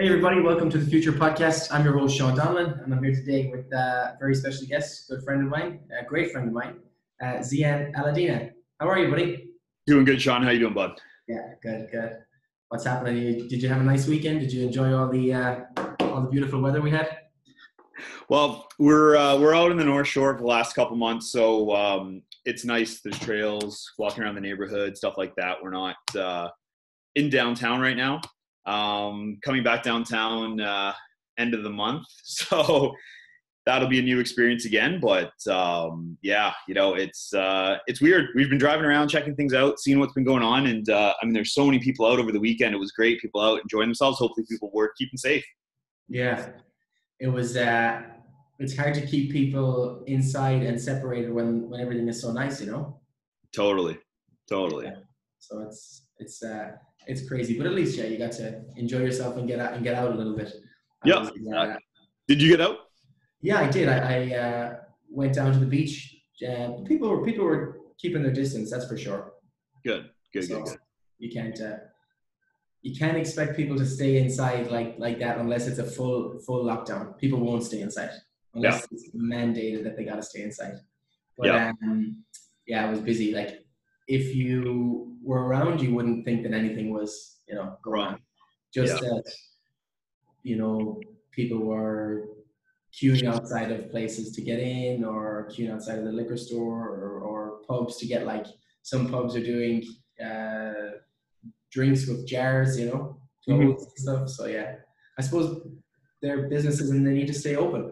Hey, everybody, welcome to the Future Podcast. I'm your host, Sean Donlan, and I'm here today with a very special guest, good friend of mine, a great friend of mine, uh, Zian Alladina. How are you, buddy? Doing good, Sean. How you doing, bud? Yeah, good, good. What's happening? Did you have a nice weekend? Did you enjoy all the uh, all the beautiful weather we had? Well, we're uh, we're out in the North Shore for the last couple months, so um, it's nice. There's trails, walking around the neighborhood, stuff like that. We're not uh, in downtown right now. Um, coming back downtown uh, end of the month, so that'll be a new experience again. But um, yeah, you know, it's uh, it's weird. We've been driving around, checking things out, seeing what's been going on, and uh, I mean, there's so many people out over the weekend. It was great. People out enjoying themselves. Hopefully, people were keeping safe. Yeah, it was. Uh, it's hard to keep people inside and separated when when everything is so nice, you know. Totally, totally. Yeah. So it's it's uh, it's crazy, but at least yeah, you got to enjoy yourself and get out and get out a little bit. Yeah. Was, uh, did you get out? Yeah, I did. I, I uh, went down to the beach. Uh, people were people were keeping their distance. That's for sure. Good. Good. So good. Good. You can't uh, you can't expect people to stay inside like like that unless it's a full full lockdown. People won't stay inside unless Yeah. it's mandated that they got to stay inside. But Yeah. um, yeah, I was busy. Like if you were around, you wouldn't think that anything was you know going on. Just that you know people were queuing outside of places to get in, or queuing outside of the liquor store, or, or pubs to get like some pubs are doing uh, drinks with jars, you know, Mhm. clothes and stuff. So yeah, I suppose they're businesses and they need to stay open.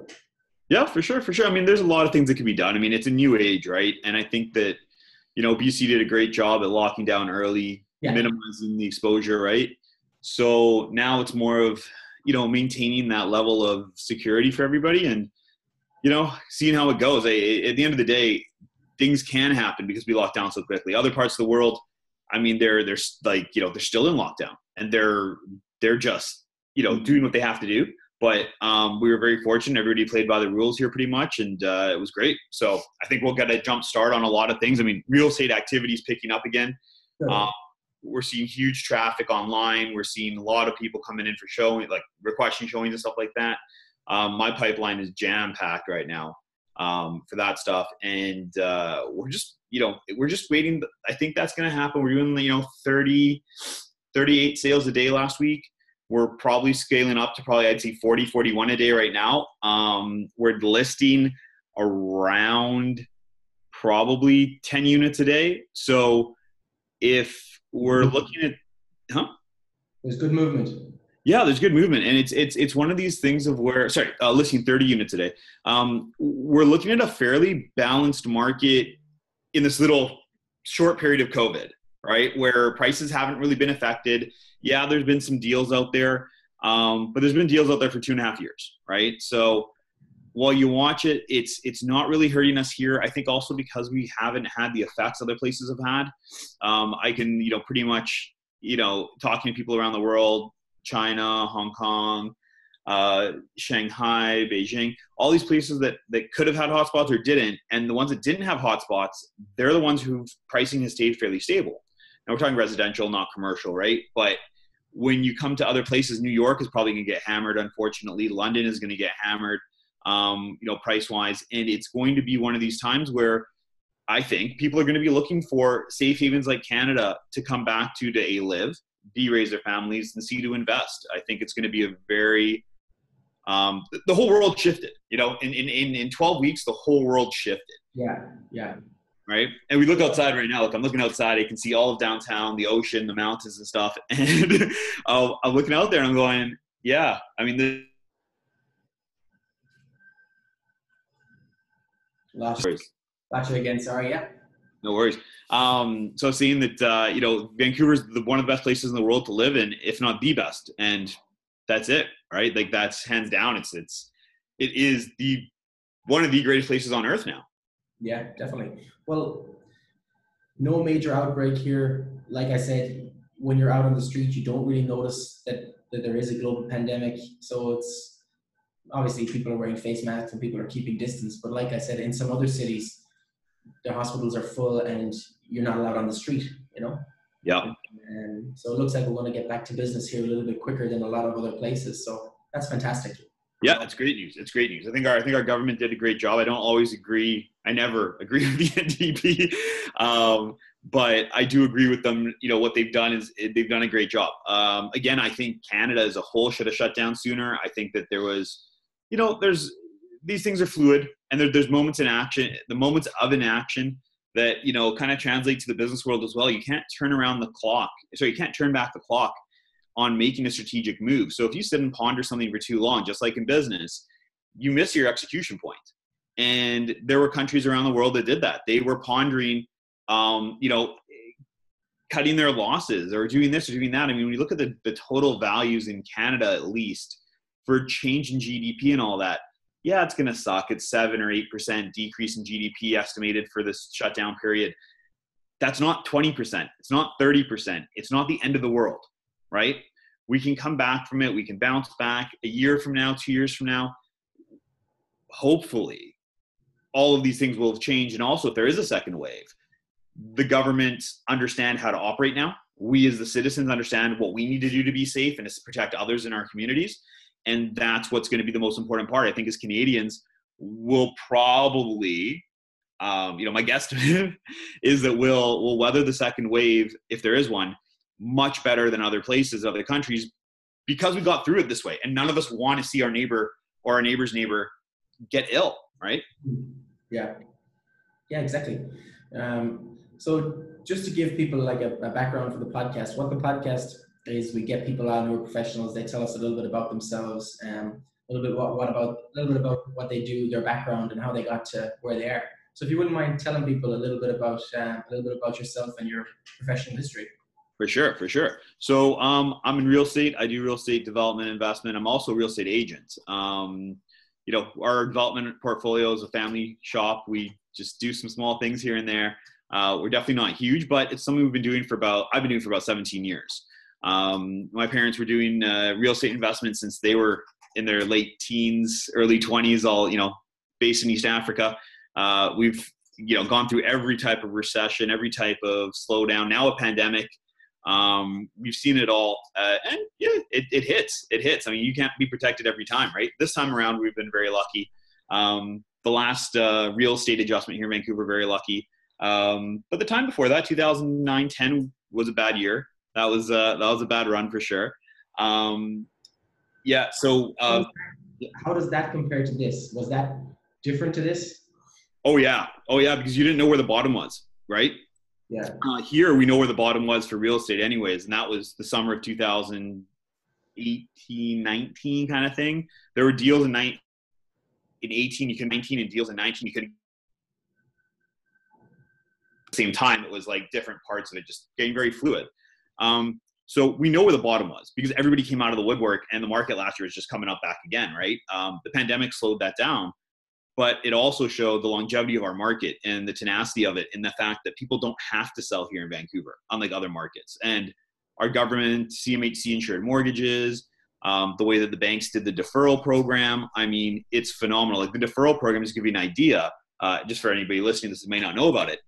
Yeah, for sure, for sure. I mean, there's a lot of things that can be done. I mean, it's a new age, right? And I think that, you know, BC did a great job at locking down early, Yeah. minimizing the exposure, right? So now it's more of, you know, maintaining that level of security for everybody and, you know, seeing how it goes. I- At the end of the day, things can happen because we lock down so quickly. Other parts of the world, I mean, they're they're like, you know, they're still in lockdown and they're they're just, you know, mm-hmm. doing what they have to do but um, we were very fortunate. Everybody played by the rules here pretty much, and uh, it was great. So I think we'll get a jump start on a lot of things. I mean, real estate activity is picking up again. Um, we're seeing huge traffic online. We're seeing a lot of people coming in for showing, like requesting showings and stuff like that. Um, my pipeline is jam packed right now um, for that stuff, and uh, we're just, you know, we're just waiting. I think that's going to happen. We're doing, you know, 30, 38 sales a day last week we're probably scaling up to probably i'd say 40 41 a day right now. Um, we're listing around probably 10 units a day. So if we're looking at huh? There's good movement. yeah there's good movement. And it's it's it's one of these things of where sorry uh, listing 30 units a day. Um, we're looking at a fairly balanced market in this little short period of covid right where prices haven't really been affected. Yeah there's been some deals out there um, but there's been deals out there for two and a half years right? So while you watch it it's it's not really hurting us here. I think also because we haven't had the effects other places have had um, i can you know pretty much you know talking to people around the world china hong kong uh, shanghai beijing all these places that that could have had hotspots or didn't and the ones that didn't have hotspots they're the ones whose pricing has stayed fairly stable we're talking residential not commercial right? But when you come to other places new york is probably going to get hammered unfortunately. London is going to get hammered um, you know price wise and it's going to be one of these times where i think people are going to be looking for safe havens like canada to come back to to a live b raise their families and c to invest. I think it's going to be a very um, the whole world shifted you know? In, in, in 12 weeks the whole world shifted. Yeah, yeah. Right? And we look outside right now. Look, I'm looking outside. I can see all of downtown, the ocean, the mountains and stuff. And I'm looking out there and I'm going, yeah. I mean, the Lost, lost you again. Sorry. Yeah. no worries. Um, so seeing that, uh, you know, Vancouver's the, one of the best places in the world to live in, if not the best, and that's it, right? Like that's hands down. It's it's it is the one of the greatest places on earth now. Yeah, definitely. Well, no major outbreak here. Like I said, when you're out on the street, you don't really notice that, that there is a global pandemic. So it's obviously people are wearing face masks and people are keeping distance. But like I said, in some other cities, the hospitals are full and you're not allowed on the street, you know? Yeah. And so it looks like we're going to get back to business here a little bit quicker than a lot of other places. So that's fantastic. Yeah, it's great news. It's great news. I think our I think our government did a great job. I don't always agree. I never agree with the NDP, um, but I do agree with them. You know what they've done is they've done a great job. Um, again, I think Canada as a whole should have shut down sooner. I think that there was, you know, there's these things are fluid, and there, there's moments in action, the moments of inaction that you know kind of translate to the business world as well. You can't turn around the clock, so you can't turn back the clock on making a strategic move. So if you sit and ponder something for too long, just like in business, you miss your execution point. And there were countries around the world that did that. They were pondering, um, you know, cutting their losses or doing this or doing that. I mean, when you look at the, the total values in Canada, at least for change in GDP and all that, yeah, it's going to suck. It's seven or eight percent decrease in GDP estimated for this shutdown period. That's not 20%. It's not 30%. It's not the end of the world, right? We can come back from it. We can bounce back a year from now, two years from now. Hopefully, all of these things will have changed. And also, if there is a second wave, the government understand how to operate now. We as the citizens understand what we need to do to be safe and to protect others in our communities. And that's what's going to be the most important part. I think as Canadians, we'll probably um, you know, my guesstimate is that we'll we'll weather the second wave if there is one much better than other places, other countries, because we got through it this way. And none of us want to see our neighbor or our neighbor's neighbor get ill, right? Yeah, yeah, exactly. Um, so just to give people like a, a, background for the podcast, what the podcast is, we get people on who are professionals. They tell us a little bit about themselves, um, a little bit what, what about a little bit about what they do, their background, and how they got to where they are. So if you wouldn't mind telling people a little bit about um, a little bit about yourself and your professional history. For sure, for sure. So um, I'm in real estate. I do real estate development investment. I'm also a real estate agent. Um, you know, our development portfolio is a family shop. We just do some small things here and there. Uh, we're definitely not huge, but it's something we've been doing for about I've been doing for about 17 years. Um, my parents were doing uh, real estate investments since they were in their late teens, early 20s, all you know, based in East Africa. Uh, we've you know gone through every type of recession, every type of slowdown. Now a pandemic. Um, we've seen it all, uh, and yeah, it, it hits. It hits. I mean, you can't be protected every time, right? This time around, we've been very lucky. Um, the last uh, real estate adjustment here in Vancouver, very lucky. Um, but the time before that, 2009, 10 was a bad year. That was uh, that was a bad run for sure. Um, yeah. So uh, how does that compare to this? Was that different to this? Oh yeah, oh yeah, because you didn't know where the bottom was, right? Yeah. Uh, here we know where the bottom was for real estate, anyways, and that was the summer of 2018, 19 kind of thing. There were deals in 19, in 18, you could 19, and deals in 19, you could. Same time, it was like different parts of it, just getting very fluid. Um, so we know where the bottom was because everybody came out of the woodwork, and the market last year is just coming up back again, right? Um, the pandemic slowed that down, but it also showed the longevity of our market and the tenacity of it and the fact that people don't have to sell here in Vancouver, unlike other markets. And our government, CMHC insured mortgages, um, the way that the banks did the deferral program, I mean, it's phenomenal. Like the deferral program, just give you an idea, uh, just for anybody listening this may not know about it,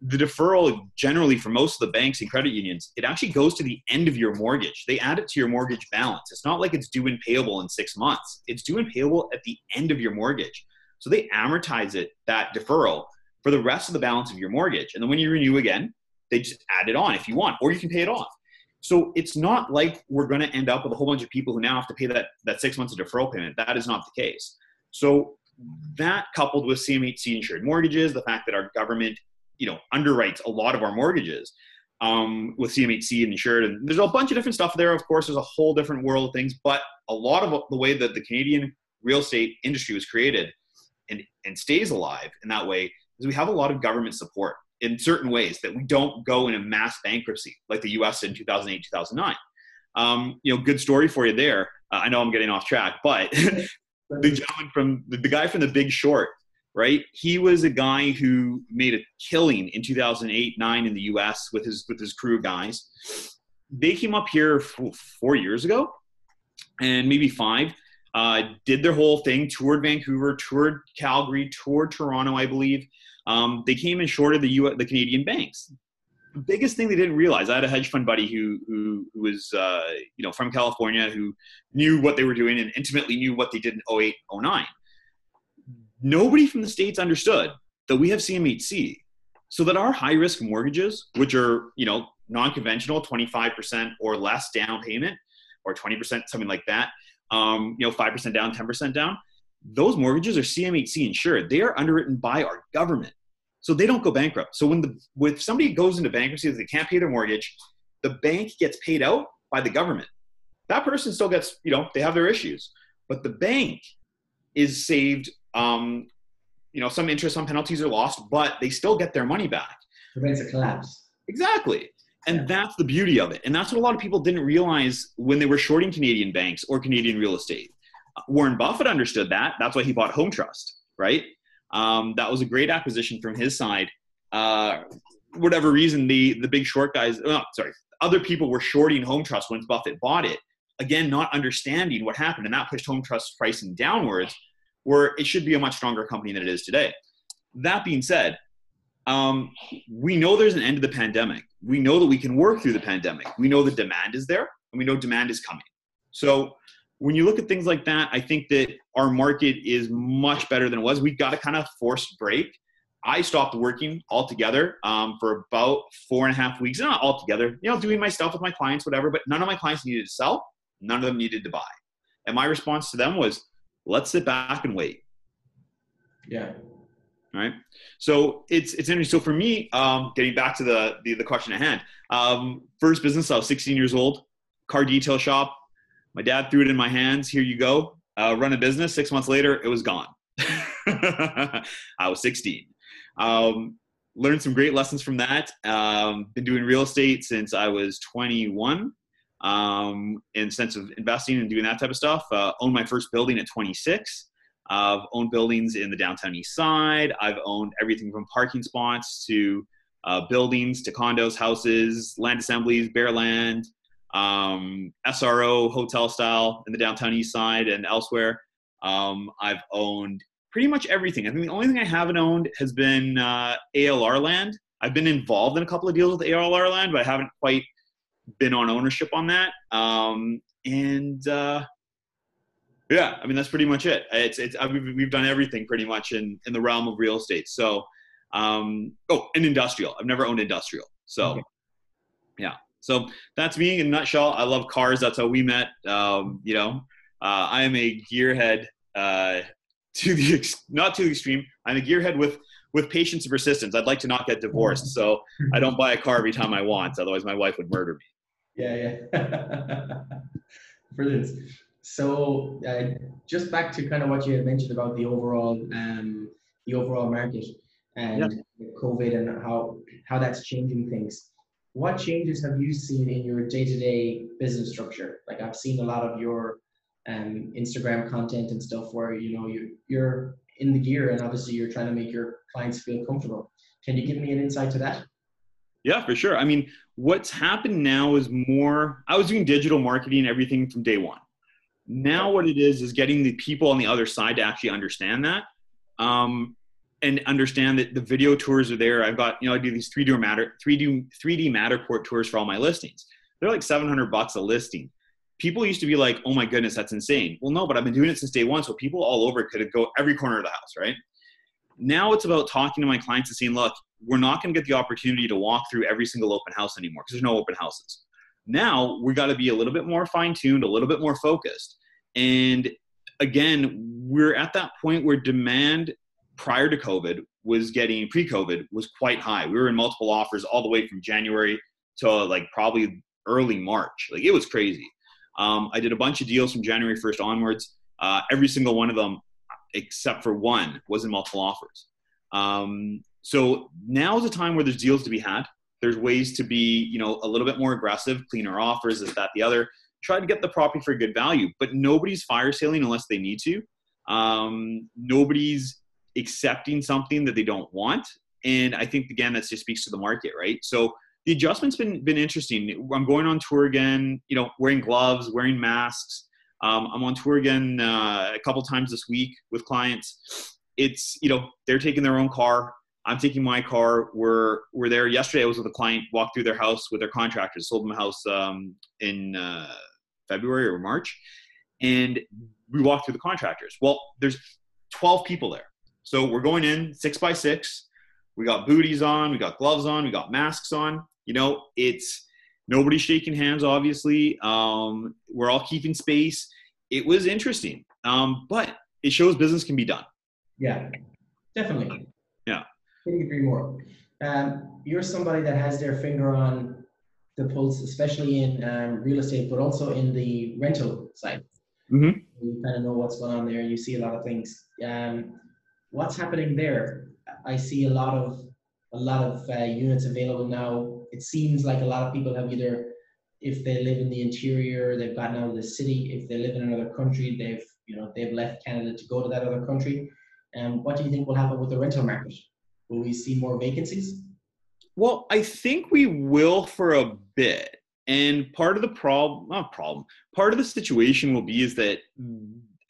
the deferral generally for most of the banks and credit unions, it actually goes to the end of your mortgage. They add it to your mortgage balance. It's not like it's due and payable in six months. It's due and payable at the end of your mortgage. So they amortize it, that deferral, for the rest of the balance of your mortgage. And then when you renew again, they just add it on if you want, or you can pay it off. So it's not like we're going to end up with a whole bunch of people who now have to pay that, that six months of deferral payment. That is not the case. So that coupled with CMHC insured mortgages, the fact that our government, you know, underwrites a lot of our mortgages um, with CMHC insured, and there's a bunch of different stuff there. Of course, there's a whole different world of things, but a lot of the way that the Canadian real estate industry was created and, and stays alive in that way is we have a lot of government support in certain ways that we don't go in a mass bankruptcy like the US in 2008, 2009. Um, you know, good story for you there. Uh, I know I'm getting off track, but the gentleman from the, the guy from the big short, right? He was a guy who made a killing in 2008, nine in the US with his, with his crew guys. They came up here four years ago and maybe five uh, did their whole thing, toured Vancouver, toured Calgary, toured Toronto, I believe. Um, they came and shorted the U- the Canadian banks. the biggest thing they didn't realize, I had a hedge fund buddy who who, who was uh, you know from California who knew what they were doing and intimately knew what they did in 08, 09. Nobody from the states understood that we have CMHC, so that our high risk mortgages, which are you know non-conventional, 25% or less down payment, or 20%, something like that, um, you know, 5% down, 10% down, those mortgages are CMHC insured. They are underwritten by our government. So they don't go bankrupt. So when the when somebody goes into bankruptcy they can't pay their mortgage, the bank gets paid out by the government. That person still gets, you know, they have their issues, but the bank is saved. Um, you know, some interest, some penalties are lost, but they still get their money back. Prevents a collapse. Exactly. And that's the beauty of it. And that's what a lot of people didn't realize when they were shorting Canadian banks or Canadian real estate. Warren Buffett understood that. That's why he bought Home Trust, right? Um, that was a great acquisition from his side. Uh, whatever reason, the the big short guys, oh, sorry, other people were shorting Home Trust once Buffett bought it. Again, not understanding what happened, and that pushed Home Trust pricing downwards, where it should be a much stronger company than it is today. That being said, um, we know there's an end to the pandemic. We know that we can work through the pandemic. We know the demand is there, and we know demand is coming. So when you look at things like that, I think that our market is much better than it was. We've got a kind of forced break. I stopped working altogether um, for about four and a half weeks. Not altogether, you know, doing my stuff with my clients, whatever. But none of my clients needed to sell. None of them needed to buy. And my response to them was, "Let's sit back and wait." Yeah. Right. So it's it's interesting. So for me, um, getting back to the the, the question at hand, um, first business. I was 16 years old, car detail shop my dad threw it in my hands. Here you go. Uh, run a business. Six months later, it was gone. I was 16. Um, learned some great lessons from that. Um, been doing real estate since I was 21. Um, in sense of investing and doing that type of stuff. Uh, owned my first building at 26. I've owned buildings in the downtown east side. I've owned everything from parking spots to uh, buildings to condos, houses, land assemblies, bare land, um, SRO hotel style in the downtown east side and elsewhere. Um, I've owned pretty much everything. I think the only thing I haven't owned has been uh, ALR land. I've been involved in a couple of deals with ALR land, but I haven't quite been on ownership on that. Um, and uh, yeah, I mean that's pretty much it. It's it's I mean, we've done everything pretty much in in the realm of real estate. So um, oh, and industrial. I've never owned industrial. So okay. yeah. So that's me in a nutshell. I love cars. That's how we met. Um, you know, uh, I am a gearhead uh, to the ex- not to the extreme. I'm a gearhead with with patience and persistence. I'd like to not get divorced, so I don't buy a car every time I want. Otherwise, my wife would murder me. Yeah, yeah. Brilliant. So, uh, just back to kind of what you had mentioned about the overall um, the overall market and yeah. COVID and how how that's changing things. What changes have you seen in your day-to-day business structure? Like i've seen a lot of your um, instagram content and stuff where you know you, you're in the gear and obviously you're trying to make your clients feel comfortable. Can you give me an insight to that? Yeah for sure. I mean what's happened now is more i was doing digital marketing everything from day one now what it is is getting the people on the other side to actually understand that um, and understand that the video tours are there. I've got, you know, I do these 3D matter 3D 3D Matterport tours for all my listings. They're like 700 bucks a listing. People used to be like, "Oh my goodness, that's insane." Well, no, but I've been doing it since day one, so people all over could go every corner of the house, right? Now it's about talking to my clients and saying, "Look, we're not going to get the opportunity to walk through every single open house anymore because there's no open houses." Now we got to be a little bit more fine tuned, a little bit more focused, and again, we're at that point where demand prior to COVID was getting pre-COVID was quite high. We were in multiple offers all the way from January to like probably early March. Like it was crazy. Um, I did a bunch of deals from January 1st onwards. Uh, every single one of them, except for one, was in multiple offers. Um, so now is a time where there's deals to be had. There's ways to be, you know, a little bit more aggressive, cleaner offers, this, that, the other. Try to get the property for good value, but nobody's fire selling unless they need to. Um, nobody's accepting something that they don't want. And I think again that just speaks to the market, right? So the adjustment's been been interesting. I'm going on tour again, you know, wearing gloves, wearing masks. Um, I'm on tour again uh, a couple times this week with clients. It's you know they're taking their own car. I'm taking my car. We're we're there. Yesterday, I was with a client, walked through their house with their contractors, sold them a house um, in uh, February or March, and we walked through the contractors. Well, there's 12 people there, so we're going in six by six. We got booties on, we got gloves on, we got masks on. You know, it's nobody's shaking hands. Obviously, um, we're all keeping space. It was interesting, um, but it shows business can be done. Yeah, definitely. Couldn't agree more. Um, you're somebody that has their finger on the pulse, especially in um, real estate, but also in the rental side. Mm-hmm. You kind of know what's going on there. You see a lot of things. Um, what's happening there? I see a lot of a lot of uh, units available now. It seems like a lot of people have either, if they live in the interior, they've gotten out of the city. If they live in another country, they've you know they've left Canada to go to that other country. And um, what do you think will happen with the rental market? Will we see more vacancies? Well, I think we will for a bit. And part of the problem, not problem, part of the situation will be is that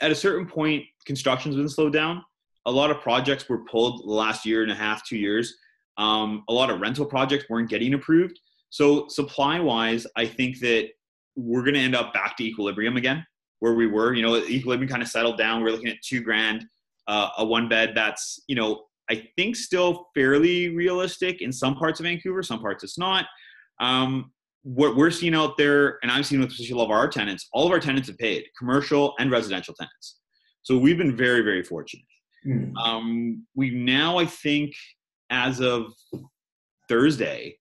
at a certain point, construction's been slowed down. A lot of projects were pulled the last year and a half, two years. Um, a lot of rental projects weren't getting approved. So supply wise, I think that we're going to end up back to equilibrium again, where we were. You know, equilibrium kind of settled down. We're looking at two grand, uh, a one bed that's you know I think still fairly realistic in some parts of Vancouver, some parts it's not. Um, what we're seeing out there, and I'm seeing with especially all of our tenants, all of our tenants have paid, commercial and residential tenants. So we've been very, very fortunate. Mm. Um, we now, I think, as of Thursday,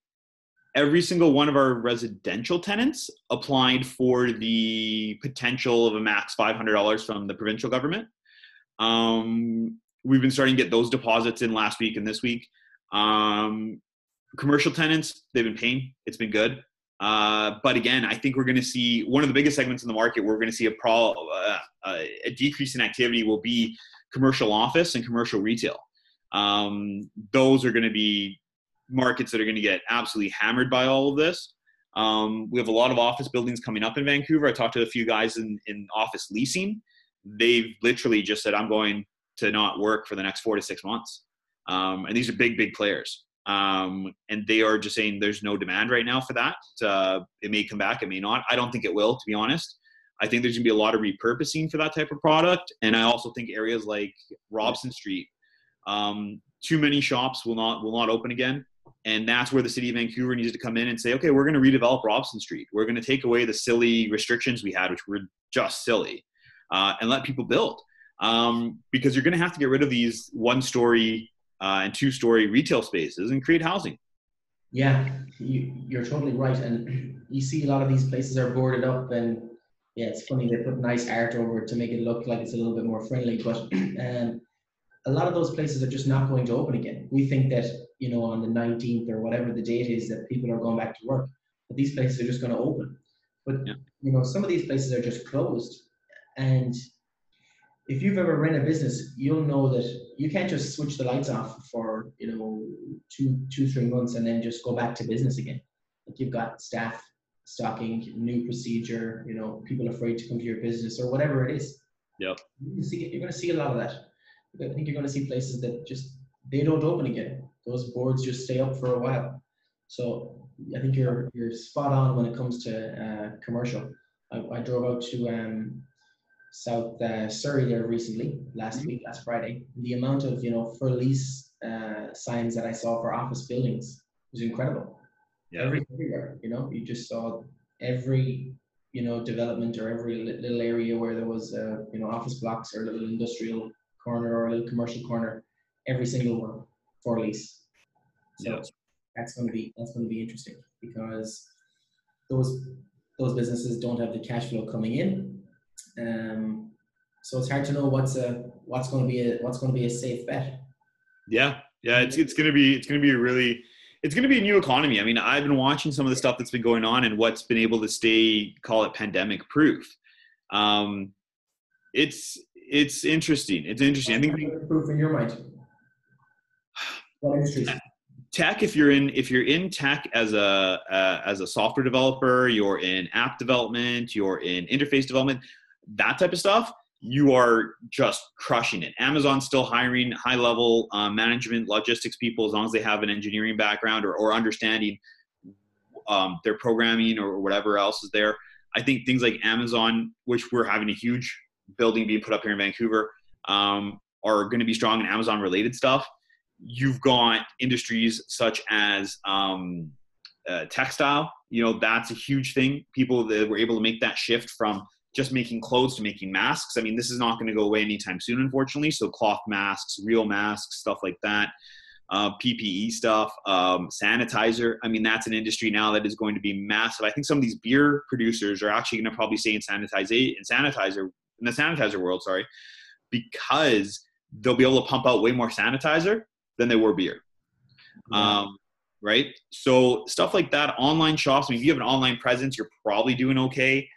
every single one of our residential tenants applied for the potential of a max $500 from the provincial government. Um, we've been starting to get those deposits in last week and this week. Um, commercial tenants, they've been paying. It's been good. Uh, but again, I think we're going to see one of the biggest segments in the market. We're going to see a pro uh, a decrease in activity will be commercial office and commercial retail. Um, those are going to be markets that are going to get absolutely hammered by all of this. Um, we have a lot of office buildings coming up in Vancouver. I talked to a few guys in, in office leasing. They've literally just said, I'm going to not work for the next four to six months. Um, and these are big, big players. Um, and they are just saying there's no demand right now for that. Uh, it may come back, it may not. I don't think it will, to be honest. I think there's gonna be a lot of repurposing for that type of product. And I also think areas like Robson Street, um, too many shops will not will not open again. And that's where the city of Vancouver needs to come in and say, okay, we're going to redevelop Robson Street. We're going to take away the silly restrictions we had, which were just silly, uh, and let people build um, because you're going to have to get rid of these one story uh, and two story retail spaces and create housing. Yeah, you, are totally right. And you see a lot of these places are boarded up and yeah, it's funny they put nice art over it to make it look like it's a little bit more friendly. But um, a lot of those places are just not going to open again. We think that you know on the 19th or whatever the date is that people are going back to work, but these places are just going to open. But yeah. you know some of these places are just closed, and if you've ever run a business, you'll know that you can't just switch the lights off for you know two, two, three months and then just go back to business again. Like you've got staff stocking, new procedure, you know, people afraid to come to your business or whatever it is. Yep. You see, you're going to see a lot of that. I think you're going to see places that just they don't open again. Those boards just stay up for a while. So I think you're you're spot on when it comes to uh, commercial. I, I drove out to um, South uh, Surrey there recently, last mm-hmm. week, last Friday. The amount of you know for lease uh, signs that I saw for office buildings was incredible. Yeah. Every, everywhere, you know, you just saw every you know development or every little area where there was uh, you know office blocks or a little industrial corner or a little commercial corner, every single one for lease. So yeah. that's going to be that's going to be interesting because those those businesses don't have the cash flow coming in um, so it's hard to know what's a what's going to be a what's going to be a safe bet. Yeah, yeah, it's it's going to be it's going to be a really it's going to be a new economy. I mean, I've been watching some of the stuff that's been going on and what's been able to stay call it pandemic proof. Um, it's it's interesting. It's interesting. I think proof in your mind. What industries? tech if you're in if you're in tech as a uh, as a software developer you're in app development you're in interface development that type of stuff, you are just crushing it. Amazon's still hiring high level uh, management logistics people as long as they have an engineering background or, or understanding um, their programming or whatever else is there. I think things like Amazon, which we're having a huge building being put up here in Vancouver, um, are going to be strong in Amazon related stuff. You've got industries such as um, uh, textile. You know, that's a huge thing. People that were able to make that shift from just making clothes to making masks. I mean, this is not going to go away anytime soon, unfortunately. So, cloth masks, real masks, stuff like that, uh, PPE stuff, um, sanitizer. I mean, that's an industry now that is going to be massive. I think some of these beer producers are actually going to probably stay in sanitize in sanitizer in the sanitizer world. Sorry, because they'll be able to pump out way more sanitizer than they were beer. Yeah. Um, right? So stuff like that, online shops. I mean, if you have an online presence, you're probably doing okay.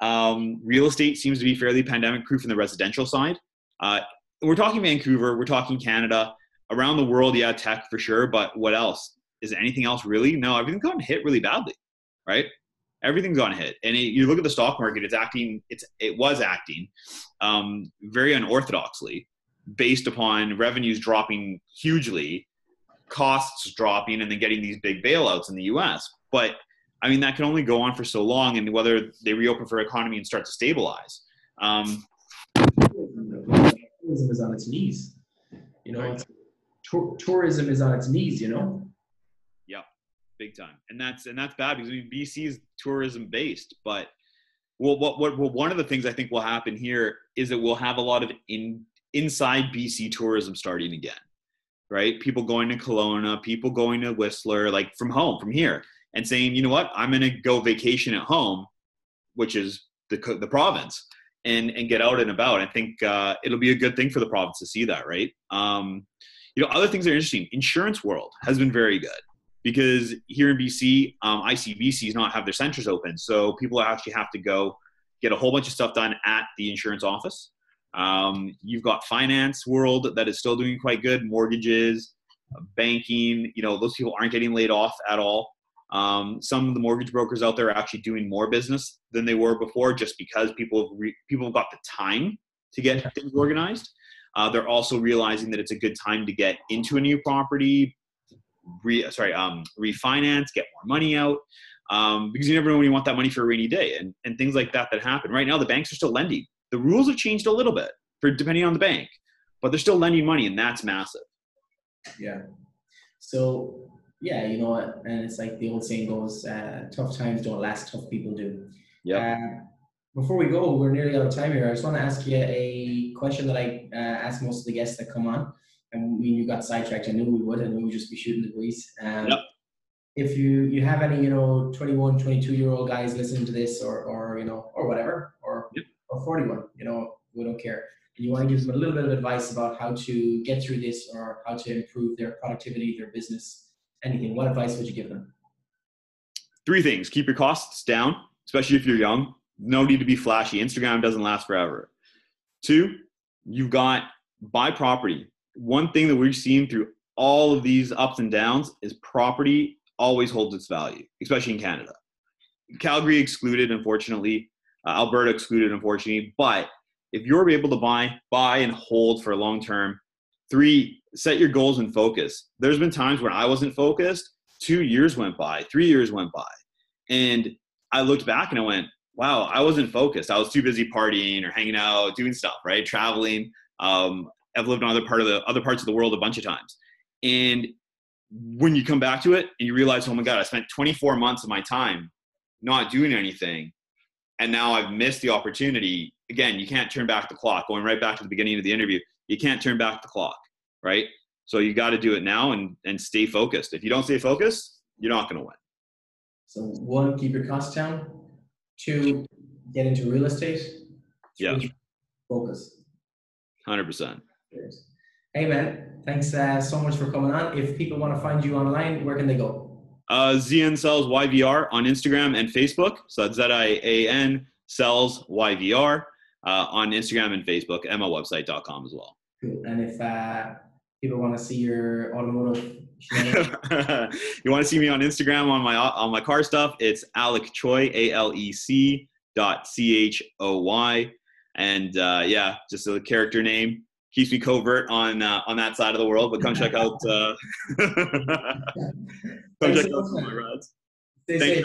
Um, real estate seems to be fairly pandemic proof in the residential side. Uh, we're talking Vancouver, we're talking Canada, around the world, yeah, tech for sure. But what else? Is anything else really? No, everything's gotten hit really badly, right? Everything's gone hit, and it, you look at the stock market; it's acting. It's it was acting um, very unorthodoxly, based upon revenues dropping hugely, costs dropping, and then getting these big bailouts in the U.S. But I mean, that can only go on for so long, and whether they reopen for economy and start to stabilize. Um, tourism is on its knees. You know, right. tourism is on its knees. You know. Yeah, big time, and that's and that's bad because I mean, BC is tourism based, but well, what, what, well, one of the things I think will happen here is that we'll have a lot of in inside BC tourism starting again, right? People going to Kelowna, people going to Whistler, like from home, from here and saying, you know what, I'm going to go vacation at home, which is the, the province, and, and get out and about. I think uh, it'll be a good thing for the province to see that, right? Um, you know, other things that are interesting. Insurance world has been very good because here in BC, um, ICBCs not have their centers open, so people actually have to go get a whole bunch of stuff done at the insurance office. Um, you've got finance world that is still doing quite good, mortgages, banking. You know, those people aren't getting laid off at all. Um, some of the mortgage brokers out there are actually doing more business than they were before, just because people have re- people have got the time to get things organized. Uh, they're also realizing that it's a good time to get into a new property, re- sorry, um, refinance, get more money out, um, because you never know when you want that money for a rainy day, and and things like that that happen. Right now, the banks are still lending. The rules have changed a little bit for depending on the bank, but they're still lending money, and that's massive. Yeah. So yeah, you know, and it's like the old saying goes, uh, tough times don't last, tough people do. Yeah. Uh, before we go, we're nearly out of time here. I just want to ask you a question that I uh, ask most of the guests that come on. And when you got sidetracked, I knew we would, and we would just be shooting the breeze. Um, yep. If you you have any, you know, 21, 22 year old guys listening to this, or or you know, or whatever, or yep. or 41, you know, we don't care. And you want to give them a little bit of advice about how to get through this or how to improve their productivity, their business, anything, what advice would you give them? Three things keep your costs down, especially if you're young. No need to be flashy. Instagram doesn't last forever. Two, you've got buy property. One thing that we've seen through all of these ups and downs is property always holds its value, especially in Canada. Calgary excluded, unfortunately. Uh, Alberta excluded, unfortunately. But if you're able to buy, buy and hold for a long term. Three, set your goals and focus. There's been times when I wasn't focused, two years went by, three years went by. And I looked back and I went, wow, I wasn't focused. I was too busy partying or hanging out, doing stuff, right? Traveling. Um, I've lived in other part of the other parts of the world a bunch of times. And when you come back to it and you realize, oh my God, I spent 24 months of my time not doing anything. And now I've missed the opportunity. Again, you can't turn back the clock. Going right back to the beginning of the interview, you can't turn back the clock right? So you got to do it now and and stay focused. If you don't stay focused, you're not going to win. So one, keep your costs down. Two, get into real estate. Three, yeah. Focus. Hundred percent. Hey man, thanks uh, so much for coming on. If people want to find you online, where can they go? Uh, Zian Sells YVR on Instagram and Facebook. So that's Z I A N Sells YVR uh, on Instagram and Facebook, MLWebsite.com as well. And if uh, people want to see your automotive you want to see me on Instagram on my on my car stuff? It's Alec Choy, A L E C dot C H O Y. And uh, yeah, just a character name keeps me covert on uh, on that side of the world. But come check out uh, come check out my. Stay Thanks, safe.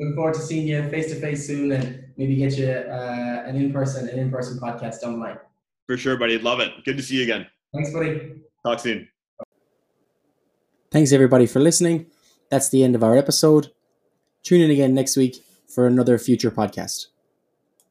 Sean. Looking forward to seeing you face to face soon, and maybe get you uh, an in person an in person podcast down the line. For sure, buddy. Love it. Good to see you again. Thanks, buddy. Talk soon. Thanks everybody for listening. That's the end of our episode. Tune in again next week for another future podcast.